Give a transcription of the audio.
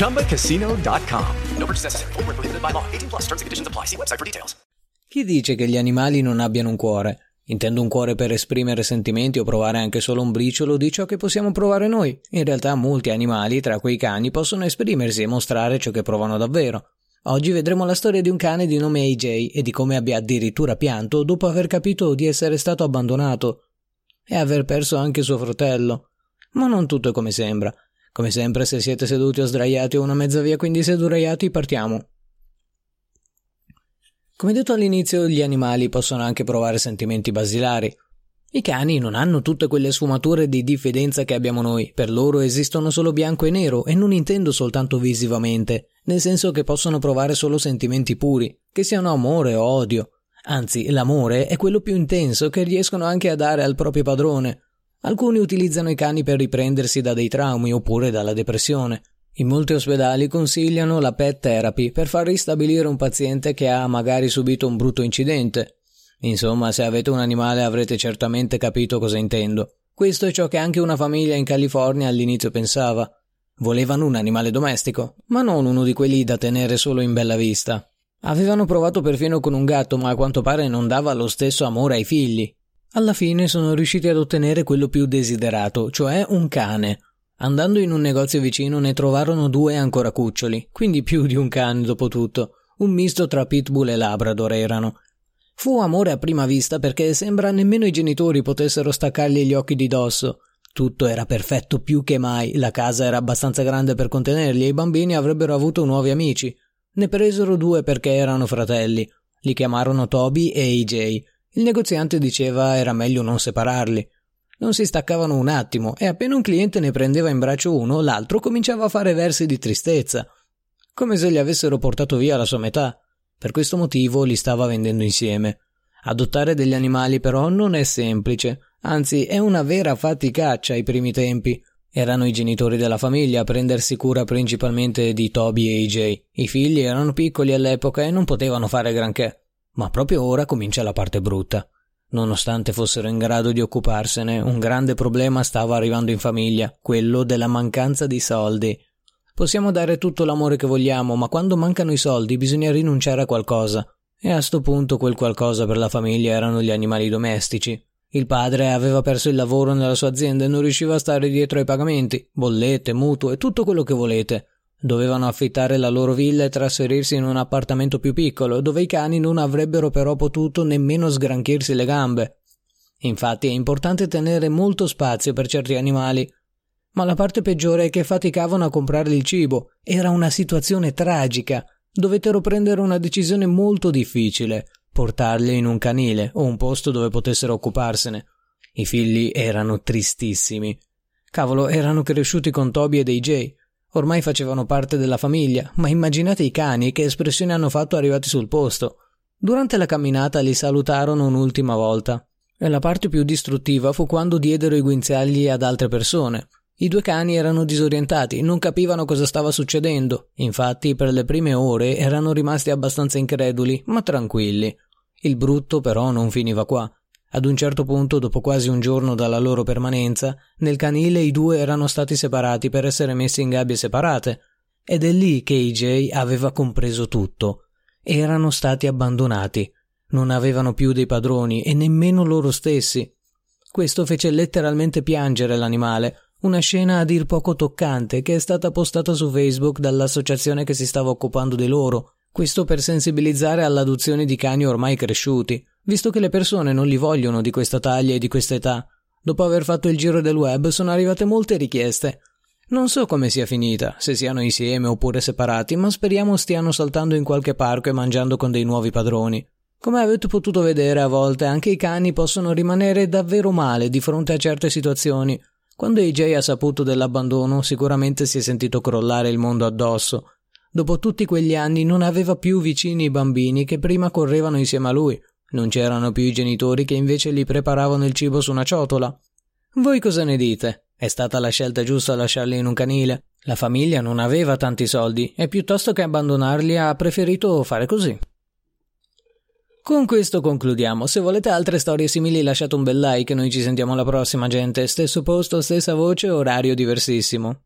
ChumbaCasino.com. No purchase necessary. Void where prohibited by law. 18 plus terms and conditions apply. See website for details. Chi dice che gli animali non abbiano un cuore? Intendo un cuore per esprimere sentimenti o provare anche solo un briciolo di ciò che possiamo provare noi. In realtà molti animali, tra quei cani, possono esprimersi e mostrare ciò che provano davvero. Oggi vedremo la storia di un cane di nome AJ e di come abbia addirittura pianto dopo aver capito di essere stato abbandonato e aver perso anche suo fratello. Ma non tutto è come sembra. Come sempre, se siete seduti o sdraiati o una mezza via, quindi seduraiati, partiamo. Come detto all'inizio, gli animali possono anche provare sentimenti basilari. I cani non hanno tutte quelle sfumature di diffidenza che abbiamo noi, per loro esistono solo bianco e nero e non intendo soltanto visivamente, nel senso che possono provare solo sentimenti puri, che siano amore o odio. Anzi, l'amore è quello più intenso che riescono anche a dare al proprio padrone. Alcuni utilizzano i cani per riprendersi da dei traumi oppure dalla depressione. In molti ospedali consigliano la pet therapy per far ristabilire un paziente che ha magari subito un brutto incidente. Insomma, se avete un animale avrete certamente capito cosa intendo. Questo è ciò che anche una famiglia in California all'inizio pensava. Volevano un animale domestico, ma non uno di quelli da tenere solo in bella vista. Avevano provato perfino con un gatto, ma a quanto pare non dava lo stesso amore ai figli. Alla fine sono riusciti ad ottenere quello più desiderato, cioè un cane. Andando in un negozio vicino ne trovarono due ancora cuccioli, quindi più di un cane dopo tutto. Un misto tra pitbull e labrador erano. Fu amore a prima vista perché sembra nemmeno i genitori potessero staccargli gli occhi di dosso. Tutto era perfetto più che mai, la casa era abbastanza grande per contenerli e i bambini avrebbero avuto nuovi amici. Ne presero due perché erano fratelli. Li chiamarono Toby e AJ. Il negoziante diceva era meglio non separarli. Non si staccavano un attimo e appena un cliente ne prendeva in braccio uno, l'altro cominciava a fare versi di tristezza, come se gli avessero portato via la sua metà. Per questo motivo li stava vendendo insieme. Adottare degli animali però non è semplice, anzi è una vera faticaccia ai primi tempi. Erano i genitori della famiglia a prendersi cura principalmente di Toby e AJ. I figli erano piccoli all'epoca e non potevano fare granché. Ma proprio ora comincia la parte brutta. Nonostante fossero in grado di occuparsene, un grande problema stava arrivando in famiglia, quello della mancanza di soldi. Possiamo dare tutto l'amore che vogliamo, ma quando mancano i soldi bisogna rinunciare a qualcosa. E a sto punto quel qualcosa per la famiglia erano gli animali domestici. Il padre aveva perso il lavoro nella sua azienda e non riusciva a stare dietro ai pagamenti, bollette, mutuo e tutto quello che volete. Dovevano affittare la loro villa e trasferirsi in un appartamento più piccolo, dove i cani non avrebbero però potuto nemmeno sgranchirsi le gambe. Infatti è importante tenere molto spazio per certi animali. Ma la parte peggiore è che faticavano a comprare il cibo. Era una situazione tragica. Dovettero prendere una decisione molto difficile. Portarli in un canile o un posto dove potessero occuparsene. I figli erano tristissimi. Cavolo, erano cresciuti con Toby ed AJ. Ormai facevano parte della famiglia, ma immaginate i cani che espressione hanno fatto arrivati sul posto. Durante la camminata li salutarono un'ultima volta. E la parte più distruttiva fu quando diedero i guinzagli ad altre persone. I due cani erano disorientati, non capivano cosa stava succedendo. Infatti, per le prime ore erano rimasti abbastanza increduli, ma tranquilli. Il brutto però non finiva qua. Ad un certo punto, dopo quasi un giorno dalla loro permanenza, nel canile i due erano stati separati per essere messi in gabbie separate. Ed è lì che AJ aveva compreso tutto. Erano stati abbandonati. Non avevano più dei padroni e nemmeno loro stessi. Questo fece letteralmente piangere l'animale, una scena a dir poco toccante che è stata postata su Facebook dall'associazione che si stava occupando di loro, Questo per sensibilizzare all'adozione di cani ormai cresciuti, visto che le persone non li vogliono di questa taglia e di questa età. Dopo aver fatto il giro del web sono arrivate molte richieste. Non so come sia finita, se siano insieme oppure separati, ma speriamo stiano saltando in qualche parco e mangiando con dei nuovi padroni. Come avete potuto vedere, a volte anche i cani possono rimanere davvero male di fronte a certe situazioni. Quando AJ ha saputo dell'abbandono, sicuramente si è sentito crollare il mondo addosso. Dopo tutti quegli anni non aveva più vicini i bambini che prima correvano insieme a lui. Non c'erano più i genitori che invece gli preparavano il cibo su una ciotola. Voi cosa ne dite? È stata la scelta giusta lasciarli in un canile. La famiglia non aveva tanti soldi e piuttosto che abbandonarli ha preferito fare così. Con questo concludiamo. Se volete altre storie simili lasciate un bel like noi ci sentiamo alla prossima gente. Stesso posto, stessa voce, orario diversissimo.